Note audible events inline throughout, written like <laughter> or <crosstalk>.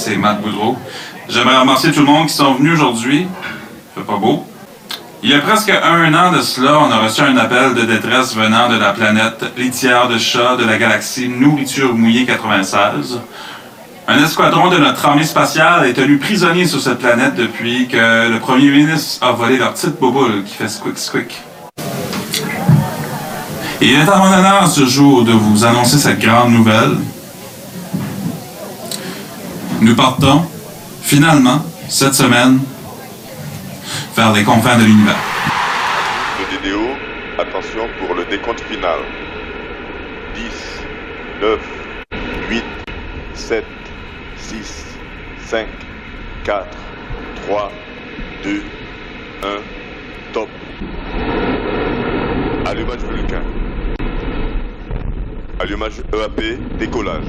c'est Matt Boudreau. J'aimerais remercier tout le monde qui sont venus aujourd'hui. Fait pas beau. Il y a presque un an de cela, on a reçu un appel de détresse venant de la planète litière de chat de la galaxie Nourriture Mouillée 96. Un escadron de notre armée spatiale est tenu prisonnier sur cette planète depuis que le premier ministre a volé leur petite boboule qui fait squick squick. Il est à mon honneur ce jour de vous annoncer cette grande nouvelle. Nous partons, finalement, cette semaine, vers les confins de l'univers. Attention pour le décompte final. 10, 9, 8, 7, 6, 5, 4, 3, 2, 1, top. Allumage Vulcain. Allumage EAP, décollage.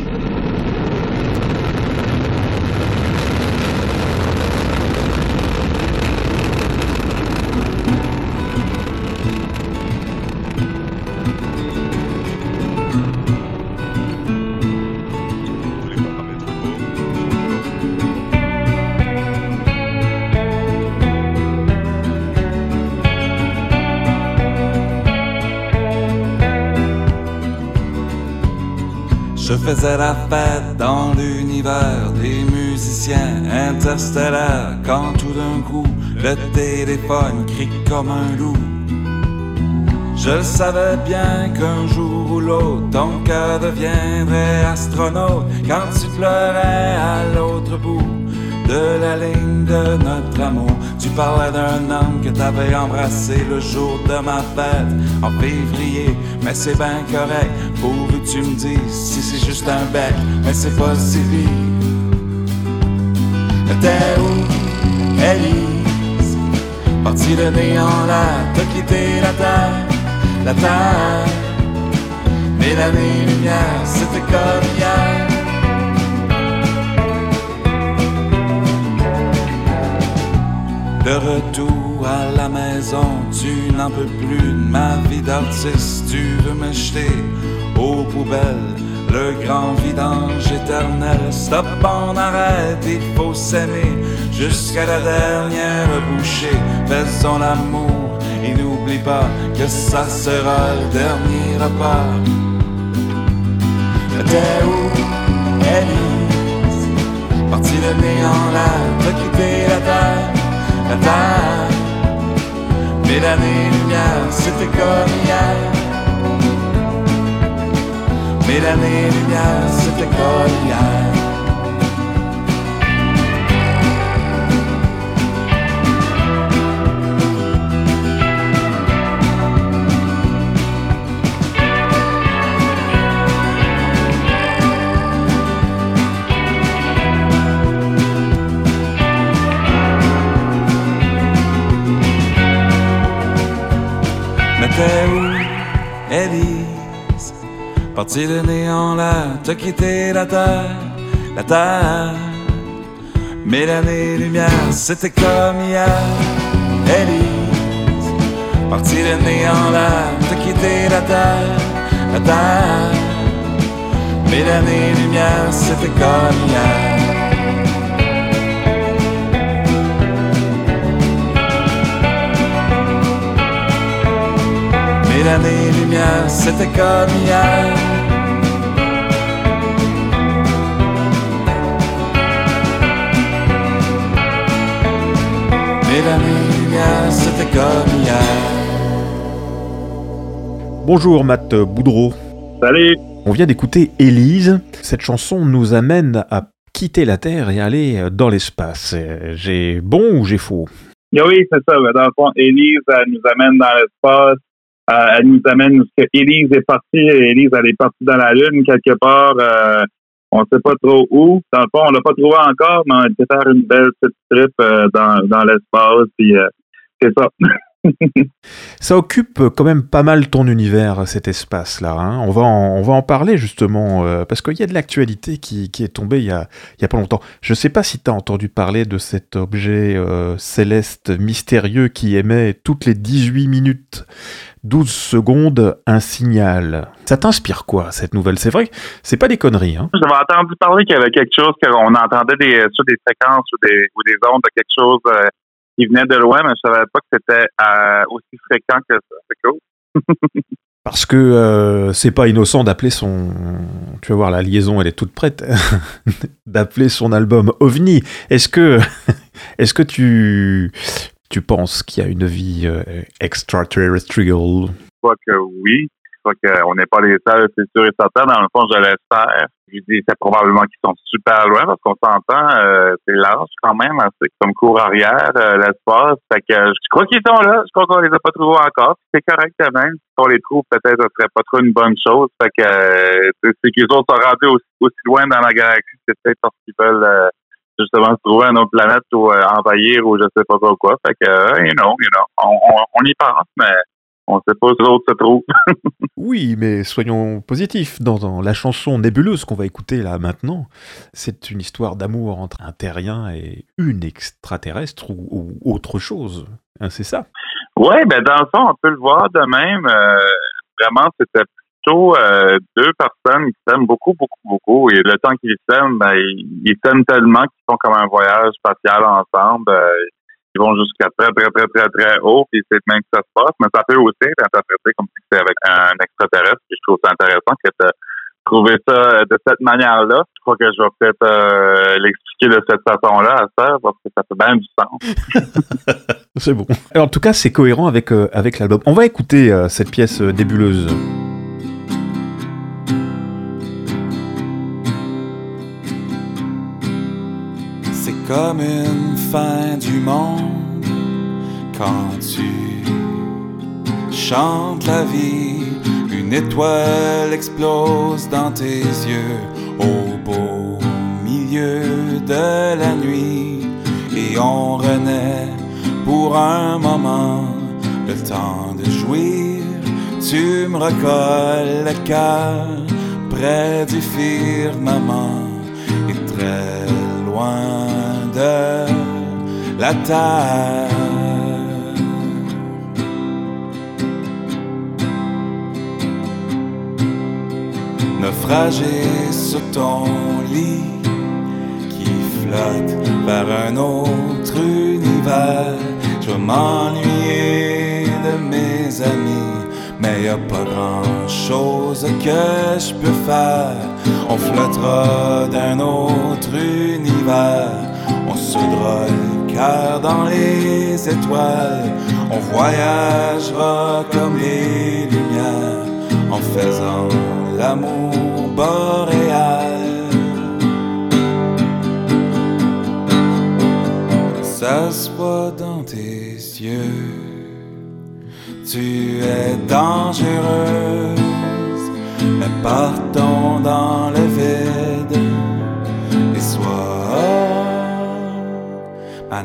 Je faisais la fête dans l'univers des musiciens interstellaires quand tout d'un coup le téléphone crie comme un loup. Je savais bien qu'un jour ou l'autre ton cœur deviendrait astronaute quand tu pleurais à l'autre bout de la ligne de notre amour. Tu parlais d'un homme que t'avais embrassé le jour de ma fête en février, mais c'est bien correct. Pourvu que tu me dises si c'est juste un bec, mais c'est pas si vite. T'es où, Élise? Parti de néant là, t'as quitté la terre, la terre. Mais l'année lumière, c'était comme hier. De retour à la maison, tu n'en peux plus de ma vie d'artiste. Tu veux me jeter aux poubelles, le grand vidange éternel. Stop, on arrête, il faut s'aimer jusqu'à la dernière bouchée. Faisons l'amour et n'oublie pas que ça sera le dernier repas. T'es où, Élise? Parti de néant là, t'as quitté la terre, la terre. Mais l'année lumière, c'était comme hier. Mais l'année lumière, c'était comme hier. Mais t'es où, Élise? Parti de néant là, t'as quitté la terre, la terre. Mais l'année lumière, c'était comme hier, Élise. Parti de néant là, t'as quitté la terre, la terre. Mais l'année lumière, c'était comme hier. Mais l'année lumière, c'était comme hier. Mais l'année lumière, c'était comme hier. Bonjour Matt Boudreau. Salut! On vient d'écouter Élise. Cette chanson nous amène à quitter la Terre et aller dans l'espace. J'ai bon ou j'ai faux? Ah Oui, c'est ça. Dans le fond, Élise, elle nous amène dans l'espace. Euh, elle nous amène où ce que Élise est partie. Élise, elle est partie dans la Lune quelque part. Euh, on ne sait pas trop où. Dans le fond, on l'a pas trouvé encore, mais on était faire une belle petite trip euh, dans, dans l'espace. Puis euh, c'est ça. <laughs> Ça occupe quand même pas mal ton univers, cet espace-là. hein. On, va en, on va en parler justement, euh, parce qu'il y a de l'actualité qui, est tombée il y a, a pas longtemps. Je sais pas si tu as entendu parler de cet objet euh, céleste mystérieux qui émet toutes les 18 minutes 12 secondes un signal. Ça t'inspire quoi, cette nouvelle? C'est vrai c'est pas des conneries. Hein J'avais entendu parler qu'il y avait quelque chose, qu'on entendait des, sur des fréquences ou des, ou des ondes de quelque chose euh, qui venait de loin, mais je savais pas que c'était euh, aussi fréquent que ça. C'est cool. <laughs> Parce que euh, c'est pas innocent d'appeler son. Tu vas voir, la liaison, elle est toute prête. <laughs> d'appeler son album OVNI. Est-ce que, <laughs> est-ce que tu, tu penses qu'il y a une vie euh, extraterrestrial? Je crois que oui. Crois qu'on n'est pas les seuls, c'est sûr et certain. Dans le fond, je l'espère. Je dis, c'est probablement qu'ils sont super loin parce qu'on s'entend, euh, c'est large quand même, hein, c'est comme cours arrière, euh, l'espace. Fait que euh, je crois qu'ils sont là. Je crois qu'on les a pas trouvés encore. C'est correct quand même. Si on les trouve, peut-être ce serait pas trop une bonne chose. Fait que euh, c'est qu'ils sont rendus aussi, loin dans la galaxie, c'est peut-être parce qu'ils veulent euh, justement se trouver une autre planète ou euh, envahir ou je sais pas quoi. Fait que, euh, you know, you know, on, on, on y pense, mais on sait pas où les autres se trouvent. <laughs> Oui, mais soyons positifs. Dans, dans la chanson nébuleuse qu'on va écouter là maintenant, c'est une histoire d'amour entre un terrien et une extraterrestre ou, ou autre chose. Hein, c'est ça? Oui, ben dans le fond, on peut le voir de même. Euh, vraiment, c'était plutôt euh, deux personnes qui s'aiment beaucoup, beaucoup, beaucoup. Et le temps qu'ils s'aiment, ben, ils ils s'aiment tellement qu'ils font comme un voyage spatial ensemble. Euh, ils vont jusqu'à très, très, très, très, très haut, puis c'est même que ça se passe. Mais ça peut aussi être interprété comme si c'était avec un extraterrestre. Puis je trouve ça intéressant que tu trouvé ça de cette manière-là. Je crois que je vais peut-être euh, l'expliquer de cette façon-là à ça, parce que ça fait bien du sens. <laughs> C'est bon. En tout cas, c'est cohérent avec, euh, avec l'album. On va écouter euh, cette pièce euh, comme une fin du monde quand tu chantes la vie. Une étoile explose dans tes yeux au beau milieu de la nuit et on renaît pour un moment le temps de jouir. Tu me recolles le près du firmament et très loin de la terre. Naufragé sur ton lit qui flotte vers un autre univers. Je m'ennuyer de mes amis, mais y a pas grand chose que je peux faire. On flottera d'un autre univers, cœur dans les étoiles, on voyagera comme les lumières en faisant l'amour boréal. S'assois dans tes yeux, tu es dangereuse, mais partons dans le vide Vous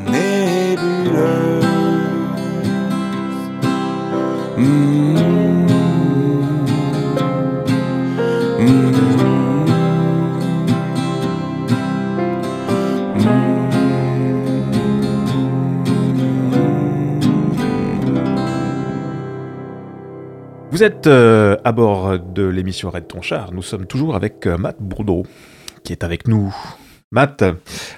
êtes euh, à bord de l'émission Arrête ton char. Nous sommes toujours avec euh, Matt Bourdeau, qui est avec nous. Matt,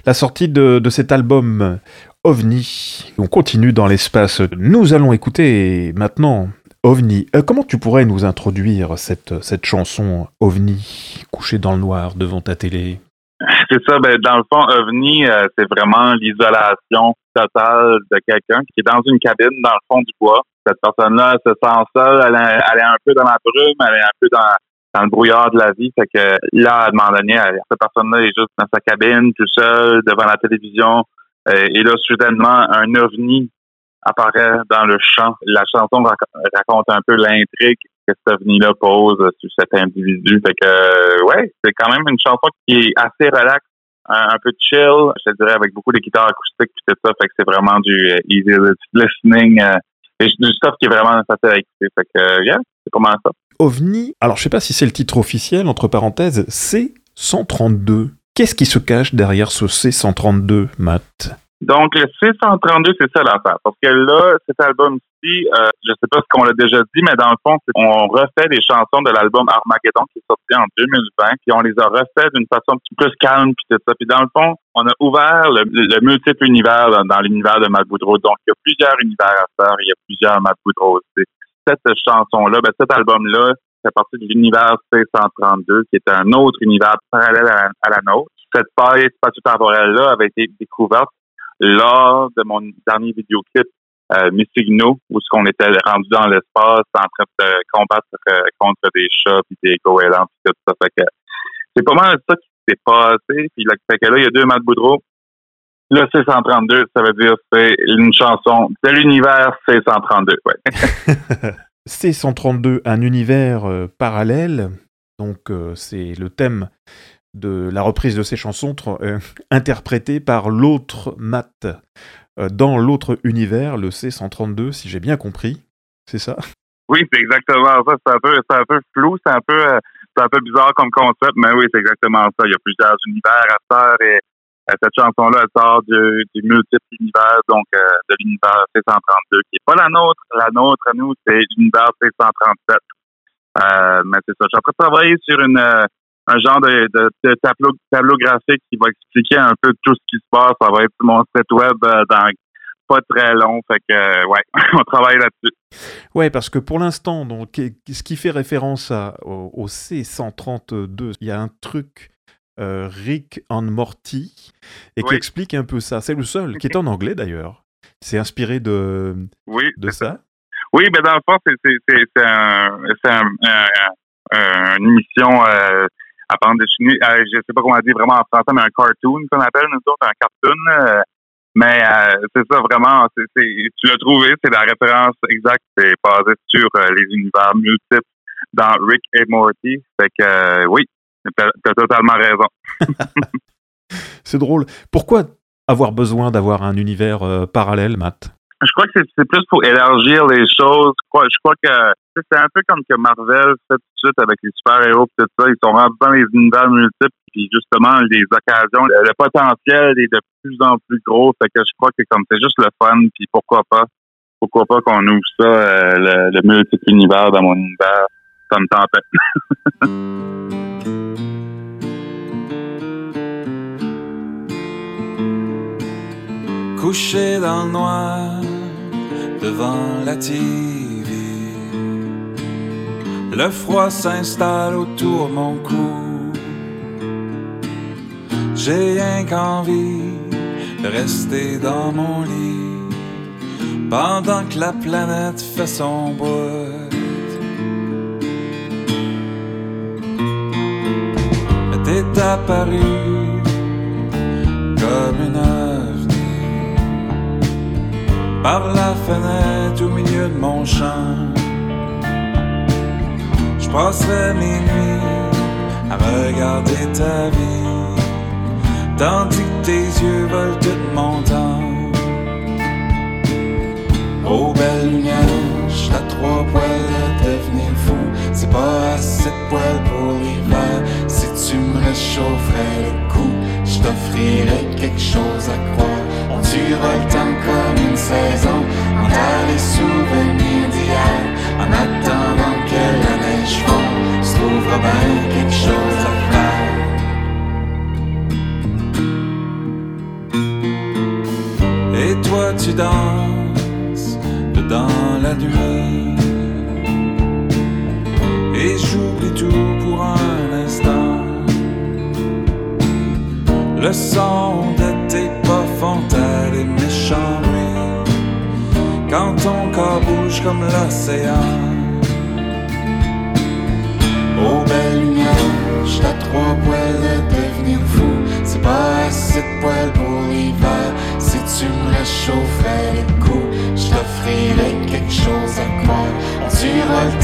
la sortie de, cet album OVNI, on continue dans l'espace. Nous allons écouter maintenant OVNI. Euh, comment tu pourrais nous introduire cette, cette chanson OVNI, couchée dans le noir devant ta télé? C'est ça, ben, dans le fond, OVNI, euh, c'est vraiment l'isolation totale de quelqu'un qui est dans une cabine dans le fond du bois. Cette personne-là, se sent seule, elle, est- elle est un peu dans la brume, elle est un peu dans, dans le brouillard de la vie. Fait que là, à un moment donné, cette personne-là est juste dans sa cabine, tout seul, devant la télévision. Euh, et là, soudainement, un ovni apparaît dans le champ. La chanson rac- raconte un peu l'intrigue que cet ovni-là pose sur cet individu. Fait que, euh, ouais, c'est quand même une chanson qui est assez relaxe, un, peu chill, je te dirais, avec beaucoup de guitares acoustiques puis tout ça. Fait que c'est vraiment du euh, easy listening, et du stuff qui est vraiment facile à écouter. Fait que, yeah, c'est pas mal ça. OVNI, alors je sais pas si c'est le titre officiel, entre parenthèses, C132. Qu'est-ce qui se cache derrière ce C132, Matt? Donc, le C132, c'est ça l'affaire. Parce que là, cet album-ci, euh, je sais pas ce qu'on l'a déjà dit, mais dans le fond, on refait des chansons de l'album Armageddon qui est sorti en 2020, puis on les a refait d'une façon un petit peu plus calme, puis tout ça. Puis dans le fond, on a ouvert le, le, le multiple univers là, dans l'univers de Matt Boudreau. Donc, il y a plusieurs univers à faire, il y a plusieurs Matt Boudreau aussi. Cette chanson-là, ben, cet album-là, fait partie de l'univers C132, qui est un autre univers parallèle à, la- nôtre. Cette faille spatio-temporelle-là avait été découverte lors de mon dernier vidéoclip euh, Missigno, où ce qu'on était rendu dans l'espace en train de combattre euh, contre des chats puis des goélands puis tout ça. C'est pas mal ça qui s'est passé. Puis là, que là, il y a deux Matt Boudreau. Le C132, ça veut dire c'est une chanson de l'univers C132. Ouais. <laughs> C132, un univers euh, parallèle, donc euh, c'est le thème de la reprise de ces chansons euh, interprétée par l'autre Matt euh, dans l'autre univers, le C132, si j'ai bien compris. C'est ça? Oui, c'est exactement ça. C'est un peu, c'est un peu flou, c'est un peu, c'est un peu bizarre comme concept, mais oui, c'est exactement ça. Il y a plusieurs univers à faire et cette chanson-là, elle sort du, multiple univers, donc euh, de l'univers C132, qui est pas la nôtre. La nôtre, à nous, c'est l'univers C137. Euh, mais c'est ça. Je suis en train de travailler sur euh, un genre de, tableau, graphique qui va expliquer un peu tout ce qui se passe. Ça va être sur mon site web euh, dans pas très long. Fait que, euh, ouais, <laughs> on travaille là-dessus. Ouais, parce que pour l'instant, donc, ce qui fait référence au C132, il y a un truc euh, Rick and Morty et qui explique un peu ça. C'est le seul, qui est en anglais d'ailleurs. C'est inspiré de, Oui, de ça. Oui, ben dans le fond, c'est un un, un- un- une émission euh, à bande dessinée. Euh, je sais pas comment dire vraiment en français, mais un cartoon qu'on appelle nous autres, un cartoon. euh, mais c'est ça vraiment. tu l'as trouvé, c'est la référence exacte. C'est basé sur les univers multiples dans Rick et Morty. Fait que oui, t'as as totalement raison. <laughs> C'est drôle. Pourquoi avoir besoin d'avoir un univers euh, parallèle, Matt? Je crois que c'est- c'est plus pour élargir les choses. Je crois, je crois que c'est un peu comme que Marvel fait tout de suite avec les super-héros et tout ça. Ils sont rendus dans les univers multiples. Puis justement, les occasions, le, le potentiel est de plus en plus gros. Fait que je crois que comme c'est juste le fun, puis pourquoi pas, pourquoi pas qu'on ouvre ça, euh, le, le multiple univers dans mon univers. <laughs> Couché dans le noir devant la TV. Le froid s'installe autour mon cou. J'ai rien qu'envie de rester dans mon lit pendant que la planète fait son. Apparu comme une ovni par la fenêtre au milieu de mon champ. Je passerai mes nuits à regarder ta vie, tandis que tes yeux volent tout mon temps. Oh belle lumière, à trois poils de devenir fou. C'est pas assez de poils pour l'hiver. Me le cou, je t'offrirais quelque chose à croire. On tuera le temps comme une saison, en terre les souvenirs d'hier. En attendant que la neige fonde, se trouvera bien quelque chose à faire. Et toi tu danses dedans la nuit Et j'oublie tout pour un Le son de tes pas frontales et méchants Quand ton corps bouge comme l'océan. Oh belle lumière, j'suis à trois poils de devenir fou. C'est pas assez de poils pour l'hiver. Si tu me réchaufferais les coups Je t'offrirais quelque chose à croire. On tuera le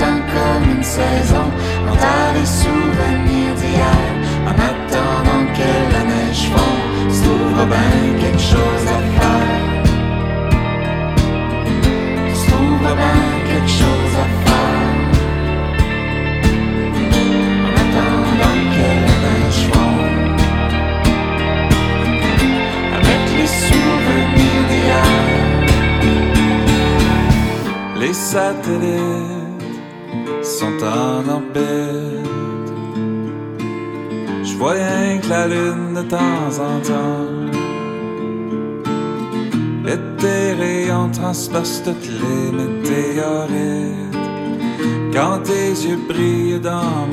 rayons transpercent toutes les météorites. Quand tes yeux brillent dans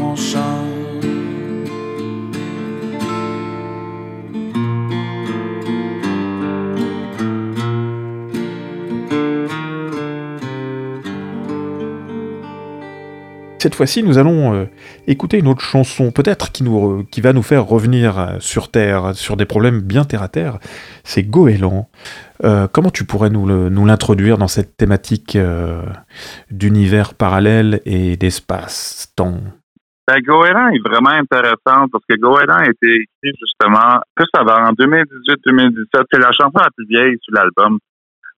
Cette fois-ci, nous allons euh, écouter une autre chanson, peut-être qui, qui va nous faire revenir euh, sur Terre, sur des problèmes bien terre à terre. C'est Goéland. Euh, comment tu pourrais nous l'introduire dans cette thématique euh, d'univers parallèle et d'espace-temps? Ben, Goéland est vraiment intéressant parce que Goéland a été écrit justement plus avant, en 2018-2017. C'est la chanson la plus vieille sur l'album.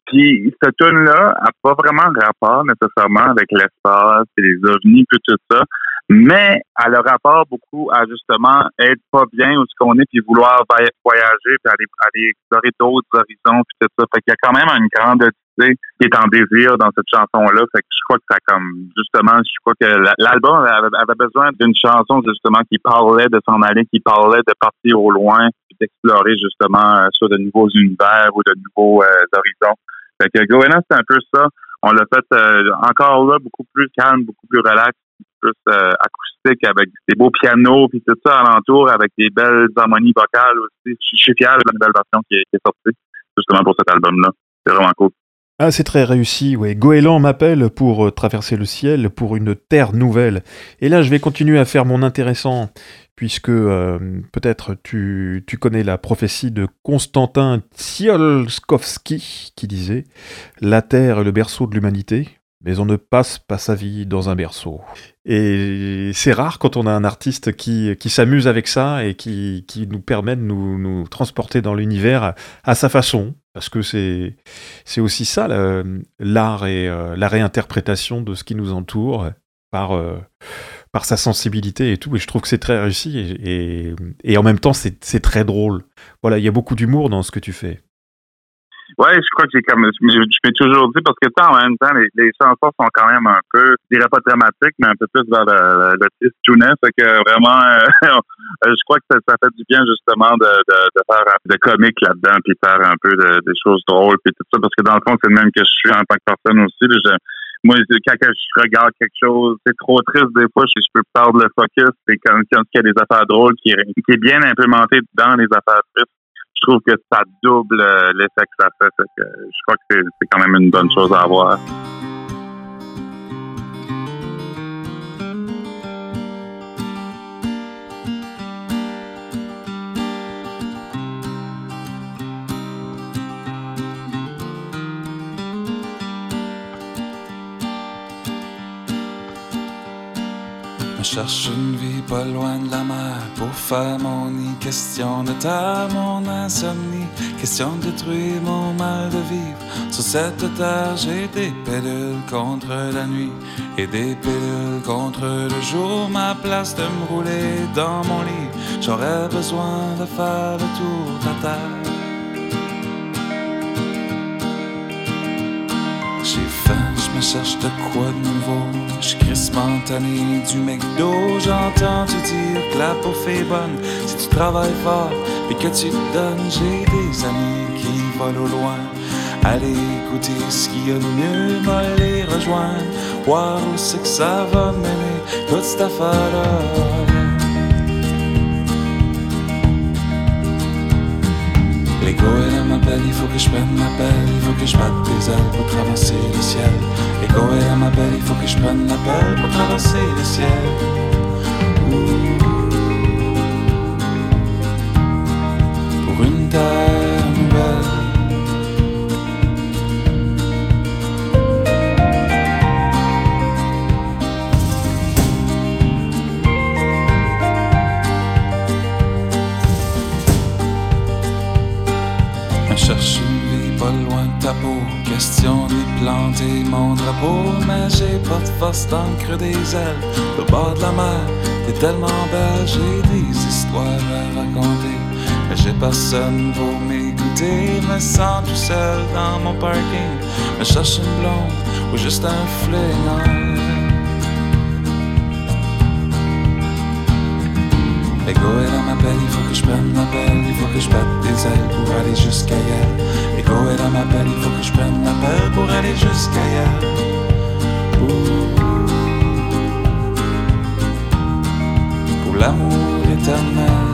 Puis cette tune-là a pas vraiment rapport nécessairement avec l'espace et les ovnis tout ça, mais elle a rapport beaucoup à justement être pas bien où ce qu'on est puis vouloir voyager puis aller, aller explorer d'autres horizons puis tout ça. Fait qu'il y a quand même une grande qui est en désir dans cette chanson-là. Fait que je crois que ça comme justement, je crois que la- l'album avait, besoin d'une chanson justement qui parlait de s'en aller, qui parlait de partir au loin, d'explorer justement euh, sur de nouveaux univers ou de nouveaux euh, horizons. Fait que Goéland, c'est un peu ça. On l'a fait euh, encore là, beaucoup plus calme, beaucoup plus relax, plus euh, acoustique avec des beaux pianos puis tout ça alentour avec des belles harmonies vocales aussi. Je suis fier de la nouvelle version qui est, qui sortie justement pour cet album-là. C'est vraiment cool. Ah, c'est très réussi, oui. Goéland m'appelle pour euh, traverser le ciel, pour une terre nouvelle. Et là, je vais continuer à faire mon intéressant, puisque euh, peut-être tu, tu connais la prophétie de Constantin Tsiolkovsky, qui disait « La terre est le berceau de l'humanité, mais on ne passe pas sa vie dans un berceau. » Et c'est rare quand on a un artiste qui, qui s'amuse avec ça et qui, qui nous permet de nous, nous transporter dans l'univers à, sa façon, parce que c'est aussi ça la- l'art et euh, la réinterprétation de ce qui nous entoure par euh, par sa sensibilité et tout. Et je trouve que c'est très réussi et, et, et en même temps c'est très drôle. Voilà, il y a beaucoup d'humour dans ce que tu fais. Ouais, je crois que j'ai comme je, je m'ai toujours dit parce que ça, en même temps, les, les chansons sont quand même un peu, je dirais pas dramatiques, mais un peu plus vers le, le, le tristounet. Fait que vraiment euh, <laughs> je crois que ça, fait du bien justement de, de, de faire de comique là-dedans, puis faire un peu de, des choses drôles puis tout ça, parce que dans le fond, c'est le même que je suis en tant que personne aussi. moi, quand je regarde quelque chose, c'est trop triste des fois, je, peux perdre le focus. C'est quand, quand il y a des affaires drôles qui, qui est bien implémenté dans les affaires tristes trouve que ça double euh, l'effet que ça fait. Que je crois que c'est quand même une bonne chose à avoir. Cherche une vie pas loin de la mer pour faire mon nid. Question de terre, mon insomnie. Question de détruire mon mal de vivre. Sur cette terre, j'ai des pilules contre la nuit et des pilules contre le jour. Ma place de me rouler dans mon lit. J'aurais besoin de faire le tour de la terre. J'ai faim, me cherche de quoi de nouveau. Je tanné du McDo. J'entends tu dire que la bouffe est bonne si tu travailles fort et que tu te donnes. J'ai des amis qui volent au loin. Aller écouter ce qu'il y a de mieux, me les rejoindre. Voir où c'est que ça va mener, toute cette affaire-là. Les goélands m'appellent, il faut que je prenne ma pelle, il faut que je batte des ailes pour traverser le ciel. Les goélands m'appellent, il faut que je prenne la pelle pour traverser le ciel. Pour une terre cherche vie pas loin de ta peau. Question d'y planter mon drapeau. Mais j'ai pas de force creux des ailes. Le bord de la mer, t'es tellement belle. J'ai des histoires à raconter. Mais j'ai personne pour m'écouter. Me sens tout seul dans mon parking. Me cherche une blonde ou juste un flingueur. L'ego que je prenne ma pelle, il faut que je batte des ailes pour aller jusqu'à hier. Est dans ma pelle, il faut que je prenne ma pelle pour aller jusqu'à hier. Pour l'amour éternel.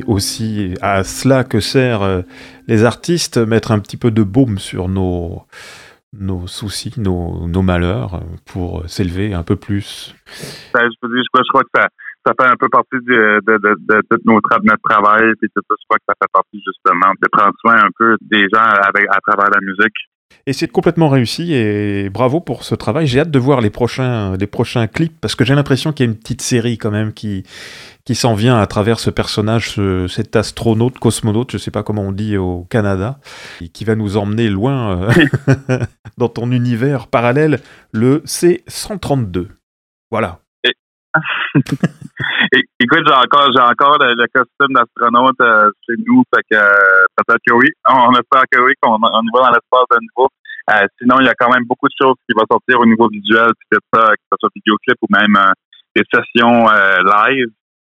C'est aussi à cela que servent euh, les artistes, mettre un petit peu de baume sur nos, nos soucis, nos, nos malheurs, euh, pour s'élever un peu plus. Ben, je, crois- que ça, ça fait un peu partie de, de, de, tra- notre travail, puis je crois que ça fait partie justement de prendre soin un peu des gens avec, à travers la musique. Et c'est complètement réussi et bravo pour ce travail. J'ai hâte de voir les prochains, les prochains clips parce que j'ai l'impression qu'il y a une petite série quand même qui, qui s'en vient à travers ce personnage, ce- cet astronaute, cosmonaute, je sais pas comment on dit au Canada, et qui va nous emmener loin euh, <laughs> dans ton univers parallèle, le C132. Voilà. <laughs> Écoute, j'ai encore, le, costume d'astronaute euh, chez nous, fait que euh, peut-être que oui. On espère que oui, qu'on on y va dans l'espace de nouveau. Euh, sinon, il y a quand même beaucoup de choses qui vont sortir au niveau visuel, ça, que ce soit vidéoclip ou même des sessions live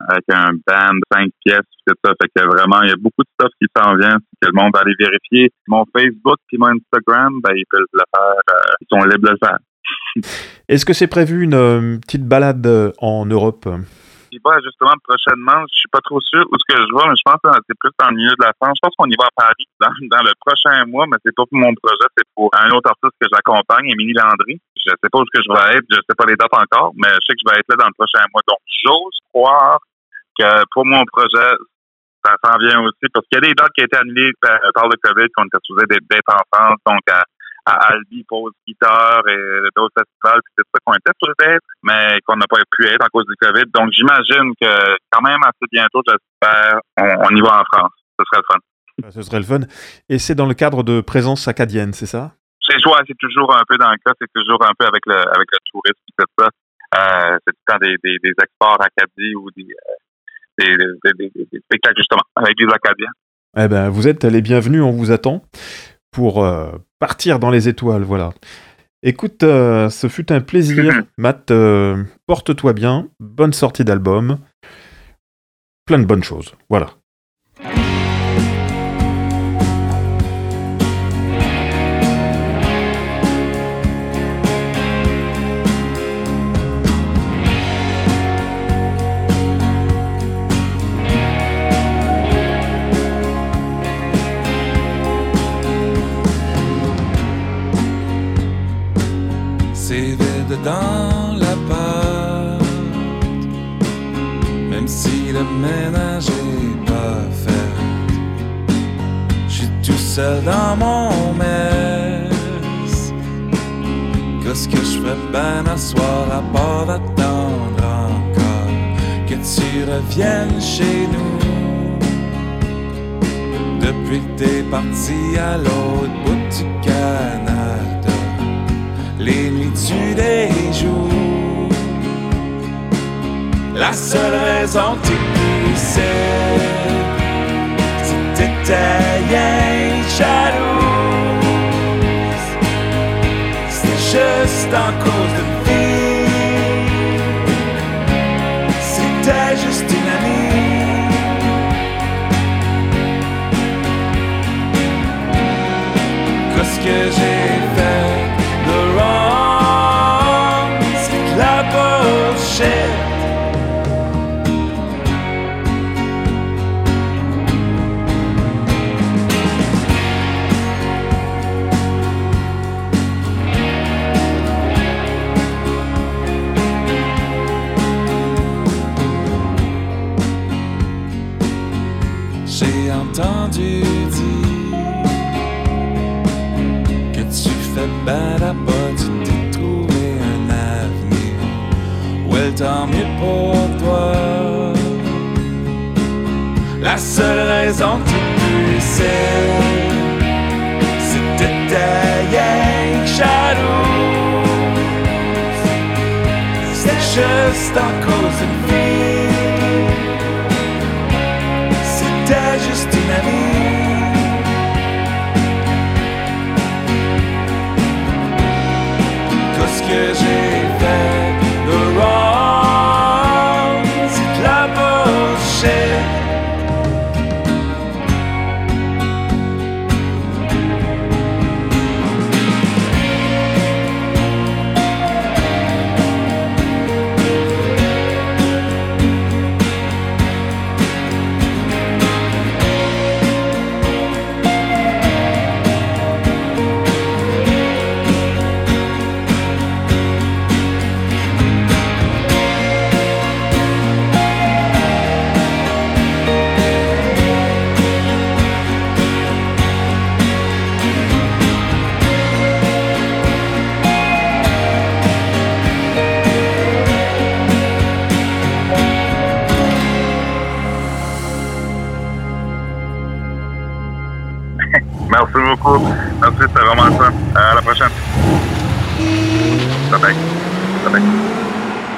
avec un band de cinq pièces, tout ça. Fait que vraiment, il y a beaucoup de stuff qui s'en vient, que le monde va aller vérifier. Mon Facebook puis mon Instagram, ben, ils peuvent le faire, ils sont libres de le faire. Est-ce que c'est prévu une euh, petite balade euh, en Europe? Y va justement prochainement. Je suis pas trop sûr où ce que je vais, mais je pense que c'est plus dans le milieu de la France. Je pense qu'on y va à Paris dans, le prochain mois, mais c'est pas pour mon projet, c'est pour un autre artiste que j'accompagne, Émilie Landry. Je sais pas où ce que je vais être, je sais pas les dates encore, mais je sais que je vais être là dans le prochain mois. Donc, j'ose croire que pour mon projet, ça s'en vient aussi, parce qu'il y a des dates qui ont été annulées par, le COVID, qu'on était supposé d'être en France, donc à Albi, pause guitare et d'autres festivals, puis c'est ça qu'on était supposé être, mais qu'on n'a pas pu être à cause du COVID. Donc, j'imagine que quand même assez bientôt, j'espère, on, on y va en France. Ce serait le fun. Bah, Ce serait le fun. Et c'est dans le cadre de présence acadienne, c'est ça? C'est ouais, c'est toujours un peu dans le cas, c'est toujours un peu avec le avec le tourisme qui fait ça. Euh, c'est tout le temps des, des, des exports Acadie ou des, euh, des- des spectacles justement avec des Acadiens. Eh ben, vous êtes les bienvenus, on vous attend pour euh, partir dans les étoiles, voilà. Écoute, euh, ce fut un plaisir. Mhm. Matt, euh, porte-toi bien, bonne sortie d'album, plein de bonnes choses, voilà. Du déjour. La seule raison que c'est que t'étais rien jalouse. C'est juste en cause de J'ai entendu dire que tu fais bien là-bas, tu t'es trouvé un avenir. Ouais, tant mieux pour toi. La seule raison que tu puissais, c'était ta. C'est juste en cause d'une fille. Que